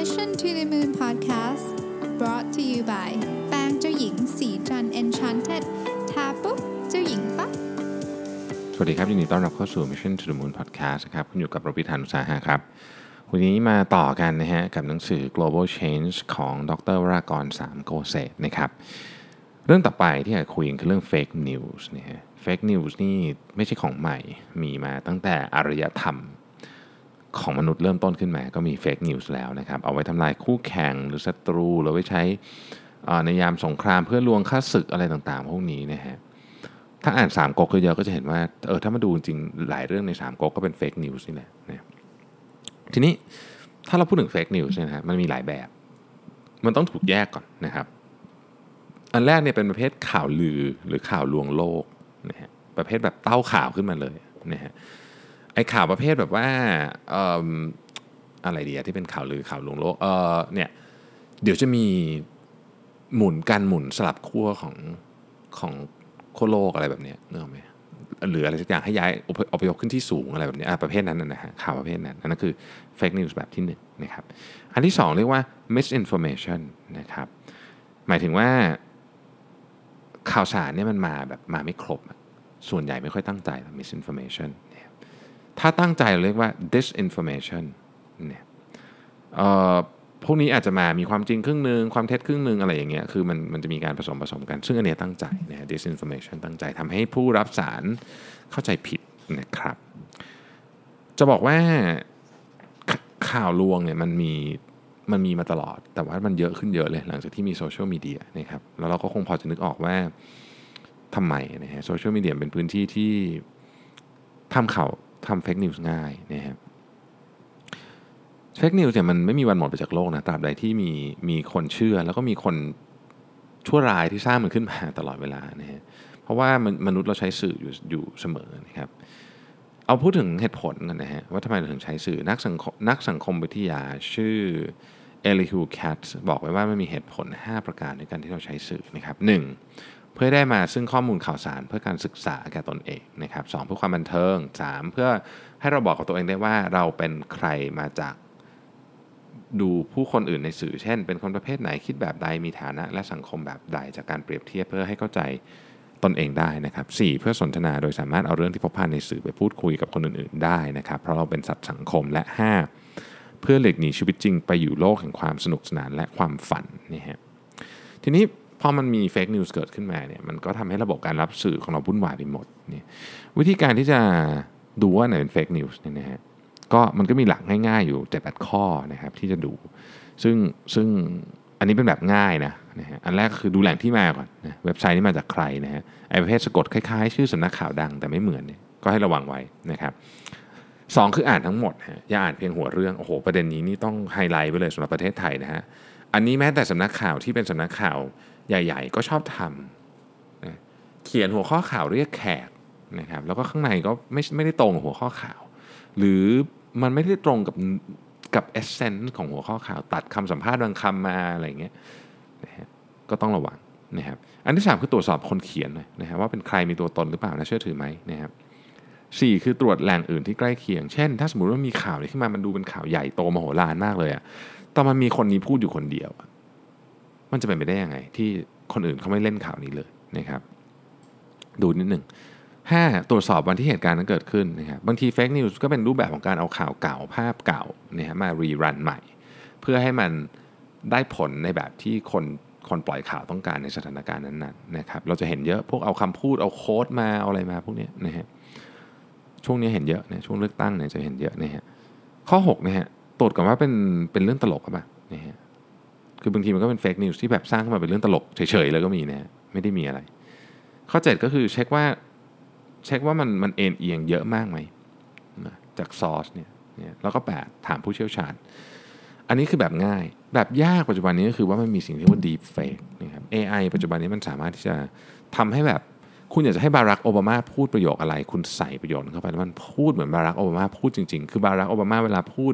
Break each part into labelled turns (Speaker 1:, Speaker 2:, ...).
Speaker 1: Mission to the Moon Podcast brought to you by แปรงเจ้าหญิงสีจัน Enchanted ทาปุ๊บเจ้าหญิงปั๊บ
Speaker 2: สวัสดีครับยินดีต้อนรับเข้าสู่ Mission to the Moon Podcast นะครับคุณอยู่กับโรบิธานุสาหะครับ วันนี้มาต่อกันนะฮะกับหนังสือ Global Change ของดรวรากร3โกเศษนะครับเรื่องต่อไปที่อยากคุยกันคือเรื่อง Fake News นะฮะ Fake News นี่ไม่ใช่ของใหม่มีมาตั้งแต่อารยธรรม ของมนุษย์เริ่มต้นขึ้นมา ก็มี Fake News แล้วนะครับ เอาไว้ทำลายคู่แข่งหรือศัตรูหรือไว้ใช้ในยามสงครามเพื่อลวงข้าศึกอะไรต่างๆ พวกนี้นะฮะถ้าอ่านสามก๊กเยอะๆก็จะเห็นว่าเออถ้ามาดูจริงหลายเรื่องในสามก๊กก็เป็น fake news นี่แหละนะทีนี้ถ้าเราพูดถึง fake news นะฮะมันมีหลายแบบ มันต้องถูกแยกก่อนนะครับ อันแรกเนี่ยเป็นประเภทข่าวลือหรือข่าวลวงโลกนะฮะประเภทแบบเต้าข่าวขึ้นมาเลยนะฮะ ไอ้ข่าวประเภทแบบว่าอะไรดีอะที่เป็นข่าวลือข่าวลวงโลกเออเนี่ยเดี๋ยวจะมีหมุนการหมุนสลับขั้วของของขั้วโลกอะไรแบบเนี้ยนึกออกไหมหรืออะไรสักอย่างให้ย้ายอพยพขึ้นที่สูงอะไรแบบเนี้ยอะประเภทนั้นนะฮะข่าวประเภทนั้นอันนั้นคือ fake news แบบที่หนึ่งนะครับอันที่สองเรียกว่า misinformation นะครับหมายถึงว่าข่าวสารเนี่ยมันมาแบบมาไม่ครบ ส่วนใหญ่ไม่ค่อยตั้งใจ misinformation น ถ้าตั้งใจเราเรียกว่า disinformation เนี่ยพวกนี้อาจจะมามีความจริงครึ่งหนึ่งความเท็จครึ่งหนึ่งอะไรอย่างเงี้ยคือมันมันจะมีการผสมผสมกัน ซึ่งอันเนี้ยตั้งใจนะ disinformation ตั้งใจทำให้ผู้รับสารเข้าใจผิดนะครับ จะบอกว่าขข่าวลวงเนี่ยมันมีมันมีมาตลอด แต่ว่ามันเยอะขึ้นเยอะเลย หลังจากที่มีโซเชียลมีเดียนะครับแล้วเราก็คงพอจะนึกออกว่าทำไมนะฮะโซเชียลมีเดียเป็นพื้นที่ที่ทำข่าว ทำ fake news ง่ายนะครับ fake news เนี่ยมันไม่มีวันหมดไปจากโลกนะตราบใดที่มีมีคนเชื่อ แล้วก็มีคนชั่วร้ายที่สร้างมันขึ้นมาตลอดเวลานะฮะเพราะว่ามันมนุษย์เราใช้สื่ออยู่อยู่เสมอนะครับเอาพูดถึงเหตุผลกันนะฮะว่าทำไมเราถึงใช้สื่อนักสังคมนักสังคมวิทยาชื่อเอลิฮูแคทบอกไว้ว่ามันมีเหตุผล 5 ประการในการที่เราใช้สื่อนะครับหนึ่ง เพื่อได้มาซึ่งข้อมูลข่าวสารเพื่อการศึกษาแก่ตนเองนะครับสองเพื่อความบันเทิงสามเพื่อให้เราบอกกับตัวเองได้ว่าเราเป็นใครมาจากดูผู้คนอื่นในสื่อ เช่น เป็นคนประเภทไหนคิดแบบใดมีฐานะ และสังคมแบบใดจากการเปรียบเทียบเพื่อให้เข้าใจตนเองได้นะครับ4 เพื่อสนทนาโดยสามารถเอาเรื่องที่พบผ่านในสื่อไปพูดคุยกับคนอื่นๆได้นะครับ เพราะเราเป็นสัตว์สังคมและ 5 เพื่อหลีกหนีชีวิตจริง ไปอยู่โลกแห่งความสนุกสนานและความฝันนี่ฮะทีนี้ พอมันมี fake news เกิดขึ้นมาเนี่ยมันก็ทำให้ระบบการรับสื่อของเราวุ่นวายไปหมดนี่วิธีการที่จะดูว่าไหนเป็น fake news เนี่ยนะฮะก็มันก็มีหลักง่ายๆอยู่7จ็ดข้อนะครับที่จะดู ซึ่งซึ่งอันนี้เป็นแบบง่ายนะนะฮะอันแรกก็คือดูแหล่งที่มาก่อนนะเว็บไซต์นี้มาจากใครนะฮะไอประเภทสะกดคล้ายๆ ชื่อสำนักข่าวดังแต่ไม่เหมือนเนี่ยก็ให้ระวังไว้นะครับสองคืออ่านทั้งหมดฮะอย่าอ่านเพียงหัวเรื่องโอ้โหประเด็นนี้นี่ต้องไฮไลท์ไปเลยสำหรับประเทศไทยนะฮะอันนี้แม้แต่สำนักข่าวที่เป็นสำนักข่าว ใหญ่ ๆ ก็ชอบทำนะเขียนหัวข้อข่าวเรียกแขกนะครับแล้วก็ข้างในก็ไม่ไม่ได้ตรงกับหัวข้อข่าว หรือมันไม่ได้ตรงกับกับเอเซนส์ของหัวข้อข่าว ตัดคำสัมภาษณ์บางคำมาอะไรเงี้ยนะฮะก็ต้องระวังนะครับอันที่ 3 คือตรวจสอบคนเขียนนะฮะว่าเป็นใครมีตัวตนหรือเปล่านะเชื่อถือไหมนะครับสี่คือตรวจแหล่งอื่นที่ใกล้เคียง เช่น ถ้าสมมติว่ามีข่าวนี้ขึ้นมา มันดูเป็นข่าวใหญ่โตมโหฬารมากเลยอะแต่มันมีคนนี้พูดอยู่คนเดียวอะ มันจะเป็นไปได้ยังไง ที่คนอื่นเขาไม่เล่นข่าวนี้เลยนะครับ ดูนิดหนึ่ง 5. ตรวจสอบวันที่เหตุการณ์นั้นเกิดขึ้นนะครับบางที fake news ก็เป็นรูปแบบของการเอาข่าวเก่าภาพเก่าเนี่ยมา rerun ใหม่ เพื่อให้มันได้ผลในแบบที่คนคนปล่อยข่าวต้องการในสถานการณ์นั้นๆนะครับเราจะเห็นเยอะพวกเอาคำพูดเอา quote มาเอาอะไรมาพวกนี้นะฮะช่วงนี้เห็นเยอะนะช่วงเลือกตั้งเนี่ยจะเห็นเยอะนะฮะข้อ6นะฮะตรวจก่อนว่าเป็นเป็นเรื่องตลกหรือเปล่านะฮะ คือบางทีมันก็เป็น fake news ที่แบบสร้างขึ้นมาเป็นเรื่องตลกเฉยๆเลยก็มีนะไม่ได้มีอะไร ข้อ 7 ก็คือเช็คว่าเช็คว่ามันมันเอ็นเอียงเยอะมากไหมจากซอสเนี่ยเนี่ยแล้วก็แปดถามผู้เชี่ยวชาญ อันนี้คือแบบง่ายแบบยากปัจจุบันนี้ก็คือว่ามันมีสิ่งที่ว่า deep fake นะครับ AI ปัจจุบันนี้มันสามารถที่จะทำให้แบบคุณอยากจะให้บารักโอบามาพูดประโยคอะไร คุณใส่ประโยคเข้าไปแล้วมันพูดเหมือนบารักโอบามาพูดจริง ๆ คือบารักโอบามาเวลาพูด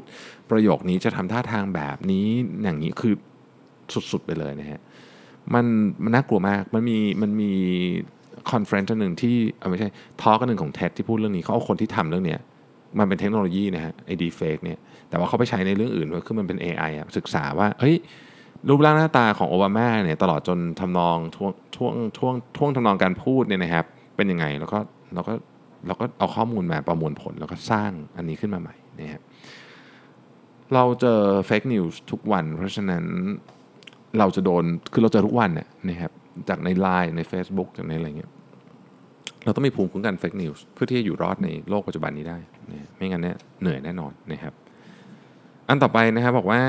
Speaker 2: ประโยคนี้จะทำท่าทางแบบนี้อย่างนี้คือ สุด ๆ ไปเลยนะฮะมันมันน่ากลัวมากมันมีมันมี conference หนึ่งที่เออไม่ใช่ talk หนึ่งของ TED ที่พูดเรื่องนี้เขาเอาคนที่ทำเรื่องเนี้ยมันเป็นเทคโนโลยีนะฮะไอ้ deepfake เนี่ยแต่ว่าเขาไปใช้ในเรื่องอื่นด้วยคือมันเป็น AI อะศึกษาว่าเฮ้ยรูปร่างหน้าตาของโอบามาเนี่ยตลอดจนทำนองท่วงท่วงท่วงท่วงทำนองการพูดเนี่ยนะครับ เป็นยังไงแล้วก็เราก็เราก็เอาข้อมูลมาประมวลผลแล้วก็สร้างอันนี้ขึ้นมาใหม่นะครับเราเจอ fake news ทุกวัน เพราะฉะนั้น เราจะโดนคือเราเจอทุกวันเนี่ยนะครับจากใน Line ใน Facebook จากในอะไรเงี้ยเราต้องมีภูมิคุ้มกัน fake news เพื่อที่จะอยู่รอดในโลกปัจจุบันนี้ได้นะไม่งั้นเนี่ยเหนื่อยแน่นอนนะครับ อันต่อไปนะครับบอกว่า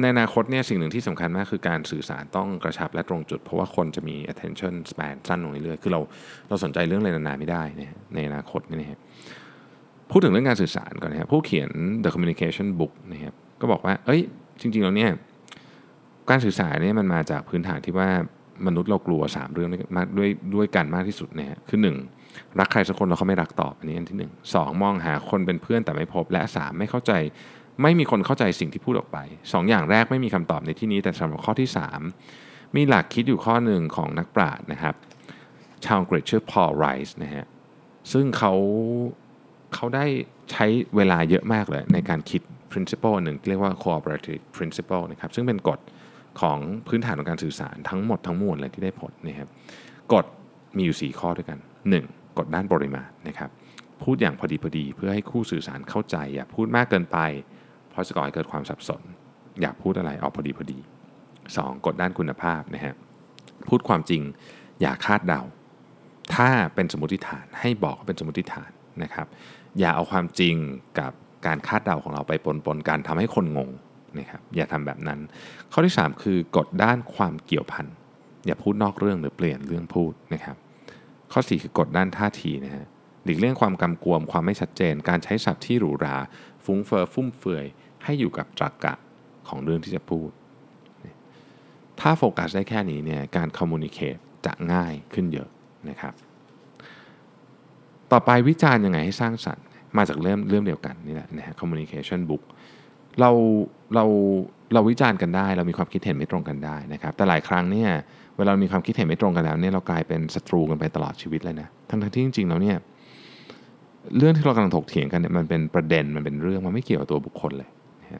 Speaker 2: ในอนาคตเนี่ยสิ่งหนึ่งที่สำคัญมากคือการสื่อสารต้องกระชับและตรงจุด เพราะว่าคนจะมี attention span สั้นลงเรื่อยๆคือเราเราสนใจเรื่องอะไรนานๆไม่ได้นะในอนาคตนี่นะครับพูดถึงเรื่องการสื่อสารก่อนนะครับผู้เขียน The Communication Book นะครับก็บอกว่า เอ้ย จริงๆแล้วเนี่ยการสื่อสารเนี่ยมันมาจากพื้นฐานที่ว่ามนุษย์เรากลัว 3 เรื่องด้วยด้วยด้วยกันมากที่สุดนะฮะคือ 1. รักใครสักคนเราเขาไม่รักตอบอันนี้อันที่ 1 2. มองหาคนเป็นเพื่อนแต่ไม่พบ และ 3. ไม่เข้าใจไม่มีคนเข้าใจสิ่งที่พูดออกไป 2ออย่างแรกไม่มีคำตอบในที่นี้ แต่สำหรับข้อที่ 3 มีหลักคิดอยู่ข้อหนึ่งของนักปราชญ์นะครับ ชาวอังกฤษชื่อพอลไรส์นะฮะซึ่งเขาเขาได้ใช้เวลาเยอะมากเลยในการคิด principle หนึ่งที่เรียกว่า cooperative principle นะครับซึ่งเป็นกฎของพื้นฐานของการสื่อสารทั้งหมดทั้งมวลเลยที่ได้ผลนะครับกฎมีอยู่ 4 ข้อด้วยกัน 1. กฎด้านปริมาณนะครับพูดอย่างพอดีพอดีเพื่อให้คู่สื่อสารเข้าใจ อย่าพูดมากเกินไป เพราะจะก่อให้เกิดความสับสน อย่าพูดอะไรออกพอดีพอดี 2. กฎด้านคุณภาพนะฮะพูดความจริงอย่าคาดเดา ถ้าเป็นสมมติฐานให้บอกว่าเป็นสมมติฐานนะครับ อย่าเอาความจริงกับ การคาดเดาของเราไปปนปนกันทำให้คนงงนะครับอย่าทำแบบนั้น ข้อที่ 3 คือกฎด้านความเกี่ยวพันอย่าพูดนอกเรื่องหรือเปลี่ยนเรื่องพูดนะครับ ข้อ 4 คือกฎด้านท่าทีนะฮะหลีกเลี่ยงความกำกวมความไม่ชัดเจน การใช้ศัพท์ที่หรูหรา ฟุ้งเฟอ้อฟุ่มเฟือยให้อยู่กับตรรกะของเรื่องที่จะพูด ถ้าโฟกัสได้แค่นี้เนี่ยการคอมมูนิเคตจะง่ายขึ้นเยอะนะครับ ต่อไปวิจารณ์ยังไงให้สร้างสรรค์ มาจากเรื่องเรื่องเดียวกันนี่แหละนะฮะ communication book เราเราเราวิจารณ์กันได้ เรามีความคิดเห็นไม่ตรงกันได้นะครับ แต่หลายครั้งเนี่ยเวลามีความคิดเห็นไม่ตรงกันแล้วเนี่ยเรากลายเป็นศัตรูกันไปตลอดชีวิตเลยนะทั้งที่จริงๆแล้วเนี่ยเรื่องที่เรากำลังถกเถียงกันเนี่ยมันเป็นประเด็นมันเป็นเรื่องมันไม่เกี่ยวกับตัวบุคคลเลย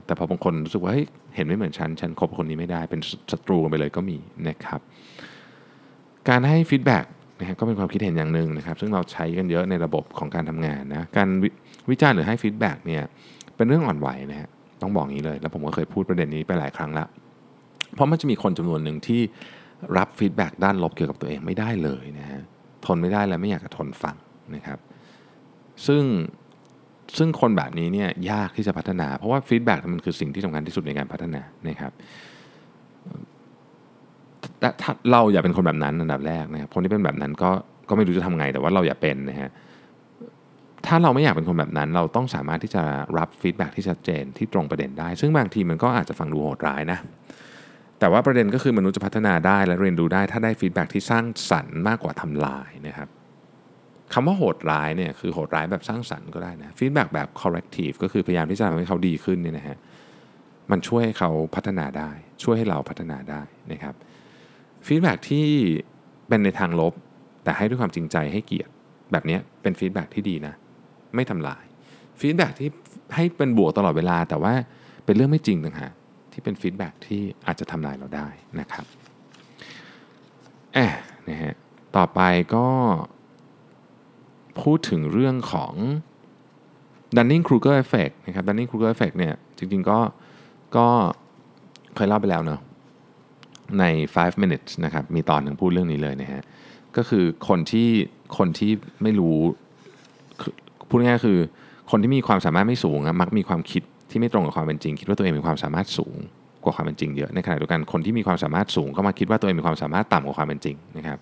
Speaker 2: แต่พอบางคนรู้สึกว่าเฮ้ยเห็นไม่เหมือนฉันฉันคบคนนี้ไม่ได้เป็นศัตรูกันไปเลยก็มีนะครับ การให้ feedback นะฮะก็เป็นความคิดเห็นอย่างหนึ่งนะครับ ซึ่งเราใช้กันเยอะในระบบของการทำงานนะการ วิจารณ์หรือให้ feedback เนี่ยเป็นเรื่องอ่อนไหวนะฮะต้องบอกงี้เลย แล้วผมก็เคยพูดประเด็นนี้ไปหลายครั้งแล้ว เพราะมันจะมีคนจำนวนหนึ่งที่รับ feedback ด้านลบเกี่ยวกับตัวเองไม่ได้เลยนะฮะทนไม่ได้และไม่อยากจะทนฟังนะครับ ซึ่งซึ่งคนแบบนี้เนี่ยยากที่จะพัฒนา เพราะว่า feedback มันคือสิ่งที่สำคัญที่สุดในการพัฒนานะครับแต่ถ้าเราอย่าเป็นคนแบบนั้นอันดับแรกนะครับคนที่เป็นแบบนั้นก็ก็ไม่รู้จะทำไงแต่ว่าเราอย่าเป็นนะฮะ ถ้าเราไม่อยากเป็นคนแบบนั้น เราต้องสามารถที่จะรับ feedback ที่ชัดเจนที่ตรงประเด็นได้ ซึ่งบางทีมันก็อาจจะฟังดูโหดร้ายนะ แต่ว่าประเด็นก็คือมนุษย์จะพัฒนาได้และเรียนรู้ได้ ถ้าได้ feedback ที่สร้างสรรค์มากกว่าทำลายนะครับคำว่าโหดร้ายเนี่ยคือโหดร้ายแบบสร้างสรรค์ก็ได้นะ feedback แบบ corrective ก็คือพยายามที่จะทำให้เขาดีขึ้นเนี่ยนะฮะมันช่วยให้เขาพัฒนาได้ ช่วยให้เราพัฒนาได้นะครับ feedback ที่เป็นในทางลบ แต่ให้ด้วยความจริงใจให้เกียรติแบบนี้เป็น feedback ที่ดีนะ ไม่ทำลาย feedback ที่ให้เป็นบวกตลอดเวลา แต่ว่าเป็นเรื่องไม่จริงต่างหากที่เป็นฟีดแบ็ที่อาจจะทำลายเราได้นะครับแอบนะฮะต่อไปก็พูดถึงเรื่องของ Dunning-Kruger effect นะครับ Dunning-Kruger effect เนี่ยจริงๆก็ก็เคยเล่าไปแล้วเนาะใน 5 minutes นะครับ มีตอนหนึ่งพูดเรื่องนี้เลยนะฮะ ก็คือคนที่คนที่ไม่รู้ พูดง่ายคือคนที่มีความสามารถไม่สูงมักมีความคิดที่ไม่ตรงกับความเป็นจริง คิดว่าตัวเองมีความสามารถสูงกว่าความเป็นจริงเยอะในขณะเดียวกันคนที่มีความสามารถสูงก็มาคิดว่าตัวเองมีความสามารถต่ำกว่าความเป็นจริงนะครับ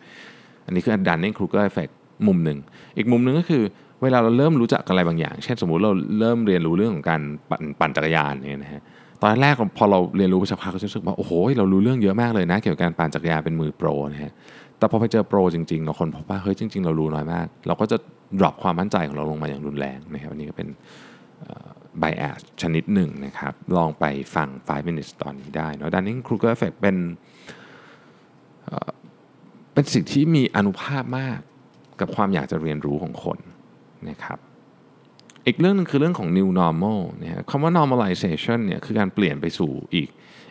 Speaker 2: อันนี้คือ Dunning-Kruger effect มุมหนึ่งอีกมุมหนึ่งก็คือเวลาเราเริ่มรู้จักอะไรบางอย่าง เช่นสมมุติเราเริ่มเรียนรู้เรื่องของการปั่นปั่นจักรยานเนี่ยนะฮะตอนแรกพอเราเรียนรู้ไปสักพักก็จะรู้สึกว่าโอ้โหเรารู้เรื่องเยอะมากเลยนะ เกี่ยวกับการปั่นจักรยานเป็นมือโปรนะฮะแต่พอไปเจอโปรจริงๆเราคนพบว่าเฮ้ยจริง ๆ เรารู้น้อยมาก เราก็จะ ดรอปความมั่นใจของเราลงมาอย่างรุนแรงนะครับอันนี้ก็เป็น bias ชนิดหนึ่งนะครับ ลองไปฟัง 5 minutes ตอนนี้ได้นะ Dunning-Kruger effect เป็นเป็นสิ่งที่มีอนุภาพมากกับความอยากจะเรียนรู้ของคนนะครับอีกเรื่องหนึงคือเรื่องของ new normal นะฮะคำว่า normalization เนี่ยคือการเปลี่ยนไปสู่อีก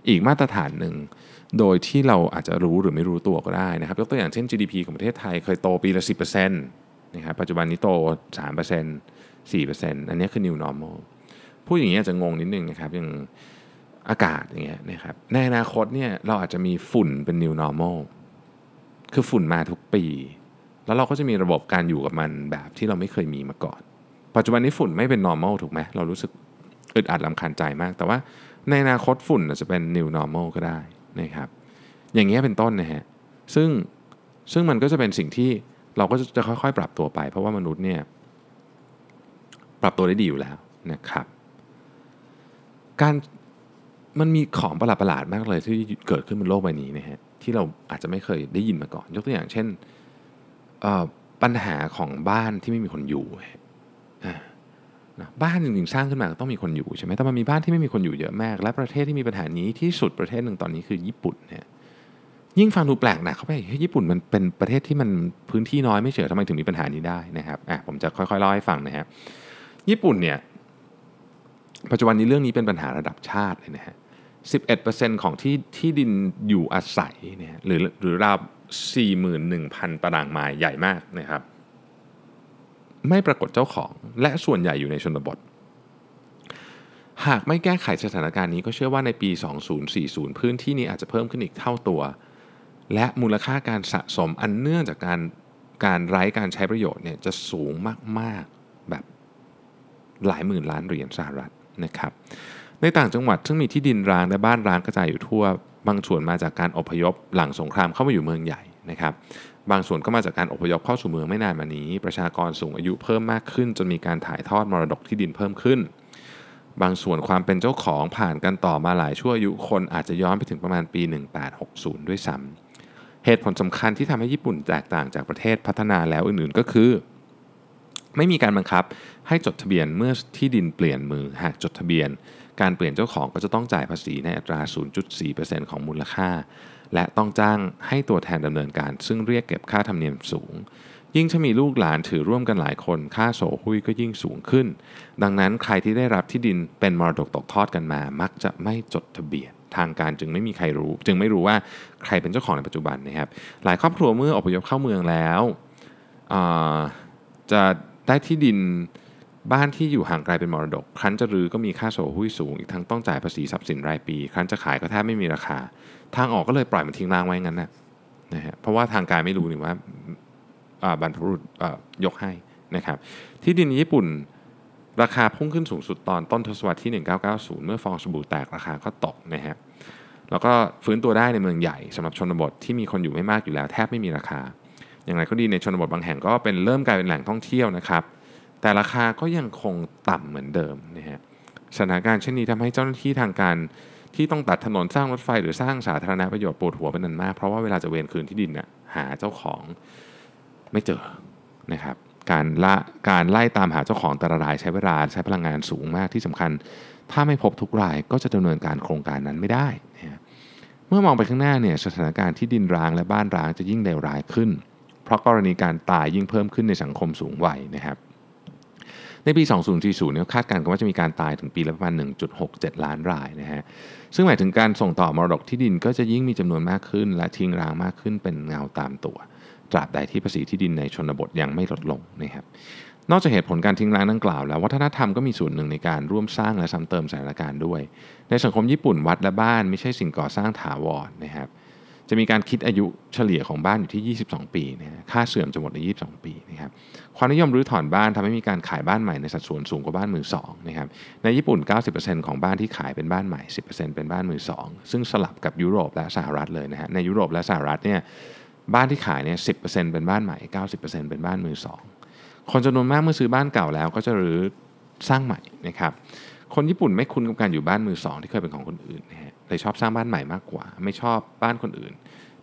Speaker 2: อีกมาตรฐานหนึ่ง โดยที่เราอาจจะรู้หรือไม่รู้ตัวก็ได้นะครับยกตัวอย่างเช่น GDP ของประเทศไทยเคยโตปีละ 10%น นะครับปัจจุบันนี้โต 3% 4%อันนี้คือ new normal พูดอย่างนี้อาจจะงงนิดนึงนะครับอย่างอากาศอย่างเงี้ยนะครับในอนาคตเนี่ยเราอาจจะมีฝุ่นเป็น new normal คือฝุ่นมาทุกปี แล้วเราก็จะมีระบบการอยู่กับมันแบบที่เราไม่เคยมีมาก่อน ปัจจุบันนี้ฝุ่นไม่เป็น normal ถูกไหมเรารู้สึกอึดอัดลำคาญใจมาก แต่ว่าในอนาคตฝุ่นอาจจะเป็น new normal ก็ได้นะครับ อย่างเงี้ยเป็นต้นนะฮะซึ่งซึ่งมันก็จะเป็นสิ่งที่ เราก็จะค่อยๆ ปรับตัวไป เพราะว่ามนุษย์เนี่ยปรับตัวได้ดีอยู่แล้วนะครับ การมันมีของประหลาดๆมากเลยที่เกิดขึ้นบนโลกใบนี้นะฮะที่เราอาจจะไม่เคยได้ยินมาก่อน ยกตัวอย่างเช่นปัญหาของบ้านที่ไม่มีคนอยู่ฮะอ่านะบ้านจริงๆสร้างขึ้นมาต้องมีคนอยู่ใช่ไหมแต่มันมีบ้านที่ไม่มีคนอยู่เยอะมาก และประเทศที่มีปัญหานี้ที่สุดประเทศหนึ่งตอนนี้คือญี่ปุ่นเนี่ย ยิ่งฟังดูแปลกนักเขาไปเฮ้ยญี่ปุ่นมันเป็นประเทศที่มันพื้นที่น้อยไม่เฉยทำไมถึงมีปัญหานี้ได้นะครับอะผมจะค่อยๆเล่าให้ฟังนะฮะญี่ปุ่นเนี่ยปัจจุบันนี้เรื่องนี้เป็นปัญหาระดับชาติเลยนะฮะ11%ของที่ที่ดินอยู่อาศัยเนี่ยหรือหรือราว41,000 ตารางไมล์ใหญ่มากนะครับ ไม่ปรากฏเจ้าของและส่วนใหญ่อยู่ในชนบท หากไม่แก้ไขสถานการณ์นี้ก็เชื่อว่าในปี 2040 พื้นที่นี้อาจจะเพิ่มขึ้นอีกเท่าตัว และมูลค่าการสะสมอันเนื่องจากการการไร้การใช้ประโยชน์เนี่ยจะสูงมากๆแบบหลายหมื่นล้านเหรียญสหรัฐนะครับ ในต่างจังหวัดซึ่งมีที่ดินร้างและบ้านร้างกระจายอยู่ทั่ว บางส่วนมาจากการอพยพหลังสงครามเข้ามาอยู่เมืองใหญ่นะครับ บางส่วนก็มาจากการอพยพเข้าสู่เมืองไม่นานมานี้ ประชากรสูงอายุเพิ่มมากขึ้น จนมีการถ่ายทอดมรดกที่ดินเพิ่มขึ้น บางส่วนความเป็นเจ้าของผ่านกันต่อมาหลายชั่วอายุคนอาจจะย้อนไปถึงประมาณปี 1860 ด้วยซ้ำ เหตุผลสำคัญที่ทำให้ญี่ปุ่นแตกต่างจากประเทศพัฒนาแล้วอื่นๆก็คือ ไม่มีการบังคับให้จดทะเบียนเมื่อที่ดินเปลี่ยนมือหากจดทะเบียน การเปลี่ยนเจ้าของก็จะต้องจ่ายภาษีในอัตรา 0.4%ของมูลค่า และต้องจ้างให้ตัวแทนดำเนินการ ซึ่งเรียกเก็บค่าธรรมเนียมสูง ยิ่งถ้ามีลูกหลานถือร่วมกันหลายคน ค่าโสหุยก็ยิ่งสูงขึ้น ดังนั้นใครที่ได้รับที่ดินเป็นมรดกตกทอดกันมา มักจะไม่จดทะเบียน ทางการจึงไม่มีใครรู้ จึงไม่รู้ว่าใครเป็นเจ้าของในปัจจุบันนะครับ หลายครอบครัวเมื่ออพยพเข้าเมืองแล้วจะได้ที่ดินบ้านที่อยู่ห่างไกลเป็นมรดก ครั้นจะรื้อก็มีค่าโสหุ้ยสูง อีกทั้งต้องจ่ายภาษีทรัพย์สินรายปี ครั้นจะขายก็แทบไม่มีราคา ทางออกก็เลยปล่อยมันทิ้งร้างไว้งั้นนะนะฮะเพราะว่าทางการไม่รู้นี่ว่าบรรพบุรุษยกให้นะครับ ที่ดินญี่ปุ่น ราคาพุ่งขึ้นสูงสุดตอนต้นทศวรรษที่ 1990 เมื่อฟองสบู่แตกราคาก็ตกนะฮะแล้วก็ฟื้นตัวได้ในเมืองใหญ่สำหรับชนบทที่มีคนอยู่ไม่มากอยู่แล้วแทบไม่มีราคา อย่างไรก็ดีในชนบทบางแห่งก็เป็นเริ่มกลายเป็นแหล่งท่องเที่ยวนะครับ แต่ราคาก็ยังคงต่ำเหมือนเดิมนะฮะสถานการณ์เช่นนี้ทำให้เจ้าหน้าที่ทางการที่ต้องตัดถนนสร้างรถไฟหรือสร้างสาธารณประโยชน์ปวดหัวเป็นนันมาก เพราะว่าเวลาจะเวนคืนที่ดินน่ะหาเจ้าของไม่เจอนะครับ การละการไล่ตามหาเจ้าของแต่ละรายใช้เวลาใช้พลังงานสูงมากที่สำคัญ ถ้าไม่พบทุกรายก็จะดำเนินการโครงการนั้นไม่ได้นะฮะเมื่อมองไปข้างหน้าเนี่ยสถานการณ์ที่ดินร้างและบ้านร้างจะยิ่งเลวร้ายขึ้น เพราะกรณีการตายยิ่งเพิ่มขึ้นในสังคมสูงวัยนะครับในปี 2040เนี่ยคาดการณ์ว่าจะมีการตายถึงปีละประมาณ 1.67 ล้านรายนะฮะ ซึ่งหมายถึงการส่งต่อมรดกที่ดินก็จะยิ่งมีจำนวนมากขึ้น และทิ้งร้างมากขึ้นเป็นเงาตามตัว ตราบใดที่ภาษีที่ดินในชนบทยังไม่ลดลงนะครับนอกจากเหตุผลการทิ้งร้างดังกล่าวแล้ววัฒนธรรมก็มีส่วนหนึ่งในการร่วมสร้างและซ้ำเติมสถานการณ์ด้วย ในสังคมญี่ปุ่นวัดและบ้านไม่ใช่สิ่งก่อสร้างถาวรนะครับจะมีการคิดอายุเฉลี่ยของบ้านอยู่ที่ 22 ปีนะฮะค่าเสื่อมจะหมดใน 22 ปีนะครับความนิยมรื้อถอนบ้านทำให้มีการขายบ้านใหม่ในสัดส่วนสูงกว่าบ้านมือสองนะครับในญี่ปุ่น 90%ของบ้านที่ขายเป็นบ้านใหม่ 10%เป็นบ้านมือสองซึ่งสลับกับยุโรปและสหรัฐเลยนะฮะในยุโรปและสหรัฐเนี่ย บ้านที่ขายเนี่ย10%เป็นบ้านใหม่ 90%เป็นบ้านมือสองคนจำนวนมากเมื่อซื้อบ้านเก่าแล้วก็จะรื้อสร้างใหม่นะครับคนญี่ปุ่นไม่คุ้นกับการอยู่บ้านมือสองที่เคยเป็นของคนอื่นนะฮะเลยชอบสร้างบ้านใหม่มากกว่า ไม่ชอบบ้านคนอื่น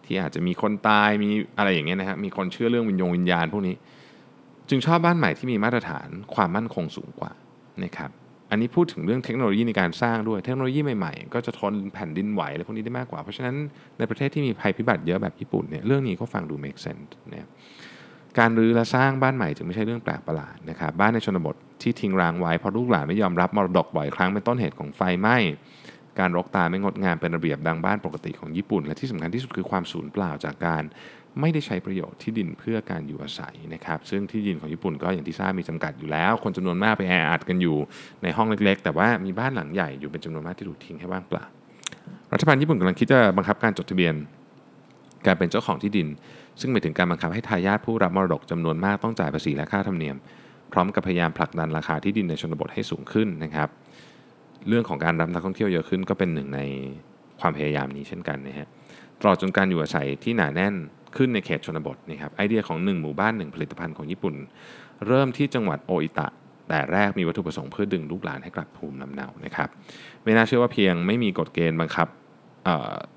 Speaker 2: ที่อาจจะมีคนตายมีอะไรอย่างเงี้ยนะฮะมีคนเชื่อเรื่องวิญญงวิญญาณพวกนี้ จึงชอบบ้านใหม่ที่มีมาตรฐานความมั่นคงสูงกว่านะครับ อันนี้พูดถึงเรื่องเทคโนโลยีในการสร้างด้วยเทคโนโลยีใหม่ๆ ก็จะทนแผ่นดินไหวอะไรพวกนี้ได้มากกว่า เพราะฉะนั้นในประเทศที่มีภัยพิบัติเยอะแบบญี่ปุ่นเนี่ยเรื่องนี้ก็ฟังดู make sense นะการรื้อและสร้างบ้านใหม่จึงไม่ใช่เรื่องแปลกประหลาดนะครับบ้านในชนบทที่ทิ้งร้างไว้เพราะลูกหลานไม่ยอมรับมรดกบ่อยครั้งเป็นต้นเหตุของไฟไหม้การรกตาไม่งดงามเป็นระเบียบดังบ้านปกติของญี่ปุ่น และที่สำคัญที่สุดคือความสูญเปล่าจากการ ไม่ได้ใช้ประโยชน์ที่ดินเพื่อการอยู่อาศัยนะครับ ซึ่งที่ดินของญี่ปุ่นก็อย่างที่ทราบมีจำกัดอยู่แล้ว คนจำนวนมากไปแออัดกันอยู่ในห้องเล็ก ๆ แต่ว่ามีบ้านหลังใหญ่อยู่เป็นจำนวนมากที่ถูกทิ้งให้ว่างเปล่า รัฐบาลญี่ปุ่นกำลังคิดจะบังคับการจดทะเบียน การเป็นเจ้าของที่ดิน ซึ่งหมายถึงการบังคับให้ทายาทผู้รับมรดกจำนวนมากต้องจ่ายภาษีและค่าธรรมเนียม พร้อมกับพยายามผลักดันราคาที่ดินในชนบทให้สูงขึ้นนะครับ เรื่องของการรับนักท่องเที่ยวเยอะขึ้นก็เป็นหนึ่งในความพยายามนี้เช่นกันนะฮะตลอดจนการอยู่อาศัยที่หนาแน่น ขึ้นในเขตชนบทนะครับไอเดียของ 1 หมู่บ้าน 1 ผลิตภัณฑ์ของญี่ปุ่น เริ่มที่จังหวัดโออิตะ แต่แรกมีวัตถุประสงค์เพื่อดึงลูกหลานให้กลับภูมิลำเนานะครับไม่น่าเชื่อว่าเพียงไม่มีกฎเกณฑ์บังคับ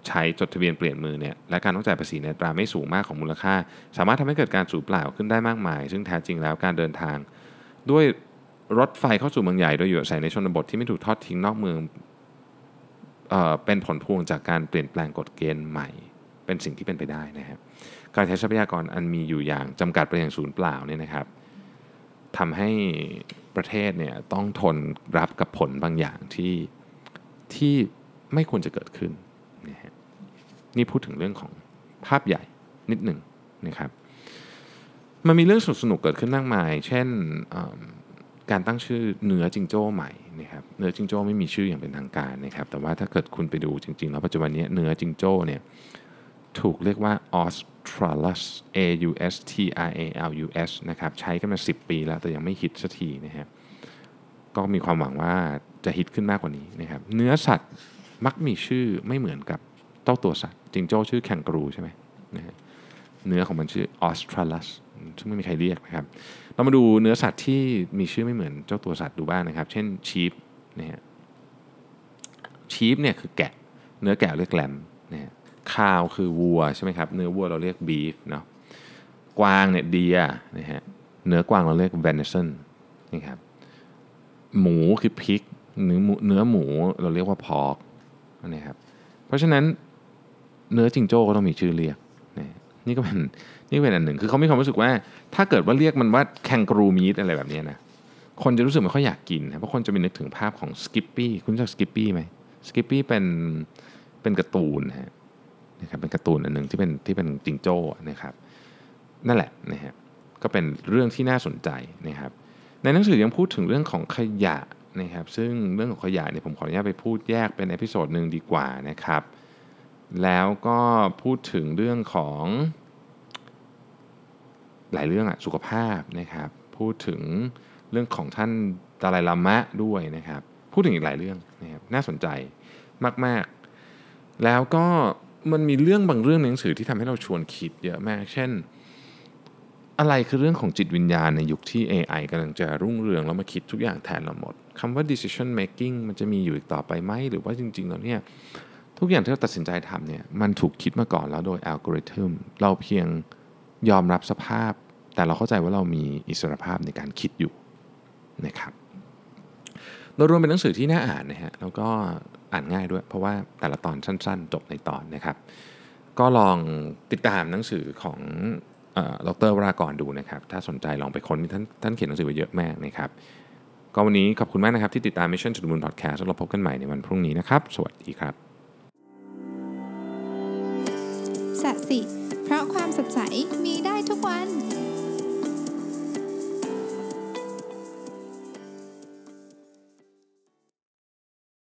Speaker 2: ใช้จดทะเบียนเปลี่ยนมือเนี่ยและการต้องจ่ายภาษีในตราไม่สูงมากของมูลค่า สามารถทำให้เกิดการสูญเปล่าขึ้นได้มากมาย ซึ่งแท้จริงแล้วการเดินทาง ด้วยรถไฟเข้าสู่เมืองใหญ่โดยอยู่อาศัยในชนบทที่ไม่ถูกทอดทิ้งนอกเมืองเออเป็นผลพวงจากการเปลี่ยนแปลงกฎเกณฑ์ใหม่ เป็นสิ่งที่เป็นไปได้นะครับการใช้ทรัพยากรอันมีอยู่อย่างจำกัดไปอย่างศูนย์เปล่าเนี่ยนะครับทำให้ประเทศเนี่ยต้องทนรับกับผลบางอย่างที่ที่ไม่ควรจะเกิดขึ้นนะฮะนี่พูดถึงเรื่องของภาพใหญ่นิดหนึ่งนะครับมันมีเรื่องสนุกเกิดขึ้นมากมาย เช่นการตั้งชื่อเนื้อจิงโจ้ใหม่นะครับเนื้อจิงโจ้ไม่มีชื่ออย่างเป็นทางการนะครับ แต่ว่าถ้าเกิดคุณไปดูจริงๆแล้วปัจจุบันนี้เนื้อจิงโจ้เนี่ย ถูกเรียกว่า Australus A U S T R A L U S นะครับใช้กันมา 10 ปีแล้วแต่ยังไม่ฮิตสักทีนะฮะก็มีความหวังว่าจะฮิตขึ้นมากกว่านี้นะครับเนื้อสัตว์มักมีชื่อไม่เหมือนกับเต้าตัวสัตว์จิงโจ้ชื่อแคนกรูใช่ไหมนะฮะเนื้อของมันชื่อ Australus ซึ่งไม่มีใครเรียกนะครับ เรามาดูเนื้อสัตว์ที่มีชื่อไม่เหมือนเจ้าตัวสัตว์ดูบ้างนะครับ เช่นชีฟนะฮะชีฟเนี่ยคือแกะ เนื้อแกะเรียกแลมนะฮะ คาวคือวัวใช่ไหมครับ เนื้อวัวเราเรียกบีฟเนาะ กวางเนี่ยเดียนะฮะ เนื้อกวางเราเรียก venison นี่ครับ หมูคือพิกเนื้อเนื้อหมูเราเรียกว่า pork นี่ครับ เพราะฉะนั้นเนื้อจิงโจ้ก็ต้องมีชื่อเรียกนี่ก็เป็นนี่เป็นอันหนึ่ง คือเขามีความรู้สึกว่า ถ้าเกิดว่าเรียกมันว่า kangaroo meat อะไรแบบนี้นะ คนจะรู้สึกไม่ค่อยอยากกินนะเพราะคนจะมีนึกถึงภาพของสกิปปี้ คุณรู้จักสกิปปี้ไหมสกิปปี้เป็นเป็นการ์ตูนนะฮะ นะครับเป็นการ์ตูนอันหนึ่งที่เป็นที่เป็นจิงโจ้นะครับนั่นแหละนะฮะก็เป็นเรื่องที่น่าสนใจนะครับในหนังสือยังพูดถึงเรื่องของขยะนะครับซึ่งเรื่องของขยะเนี่ยผมขออนุญาตไปพูดแยกเป็น episode หนึ่งดีกว่านะครับแล้วก็พูดถึงเรื่องของหลายเรื่องอะสุขภาพนะครับพูดถึงเรื่องของท่านดาลัยลามะด้วยนะครับพูดถึงอีกหลายเรื่องนะครับน่าสนใจมาก ๆ แล้วก็ มันมีเรื่องบางเรื่องในหนังสือที่ทำให้เราชวนคิดเยอะมาก เช่น อะไรคือเรื่องของจิตวิญญาณในยุคที่ AI กำลังจะรุ่งเรืองแล้วมาคิดทุกอย่างแทนเราหมดคำว่า decision making มันจะมีอยู่อีกต่อไปไหม หรือว่าจริง ๆ แล้วเนี่ยทุกอย่างที่เราตัดสินใจทำเนี่ยมันถูกคิดมาก่อนแล้วโดยอัลกอริทึมเราเพียงยอมรับสภาพ แต่เราเข้าใจว่าเรามีอิสรภาพในการคิดอยู่นะครับ โดยรวมเป็นหนังสือที่น่าอ่านนะฮะแล้วก็อ่านง่ายด้วย เพราะว่าแต่ละตอนสั้น ๆ จบในตอนนะครับ ก็ลองติดตามหนังสือของดรวรากรดูนะครับ ถ้าสนใจลองไปค้นท่านท่านเขียนหนังสือไว้เยอะมากนะครับ ก็วันนี้ขอบคุณมากนะครับที่ติดตาม Mission to the Moon Podcast แล้วเราพบกันใหม่ในวันพรุ่งนี้นะครับ สวัสดีครับ
Speaker 1: สัสิเพราะความสดใสมีได้ทุกวัน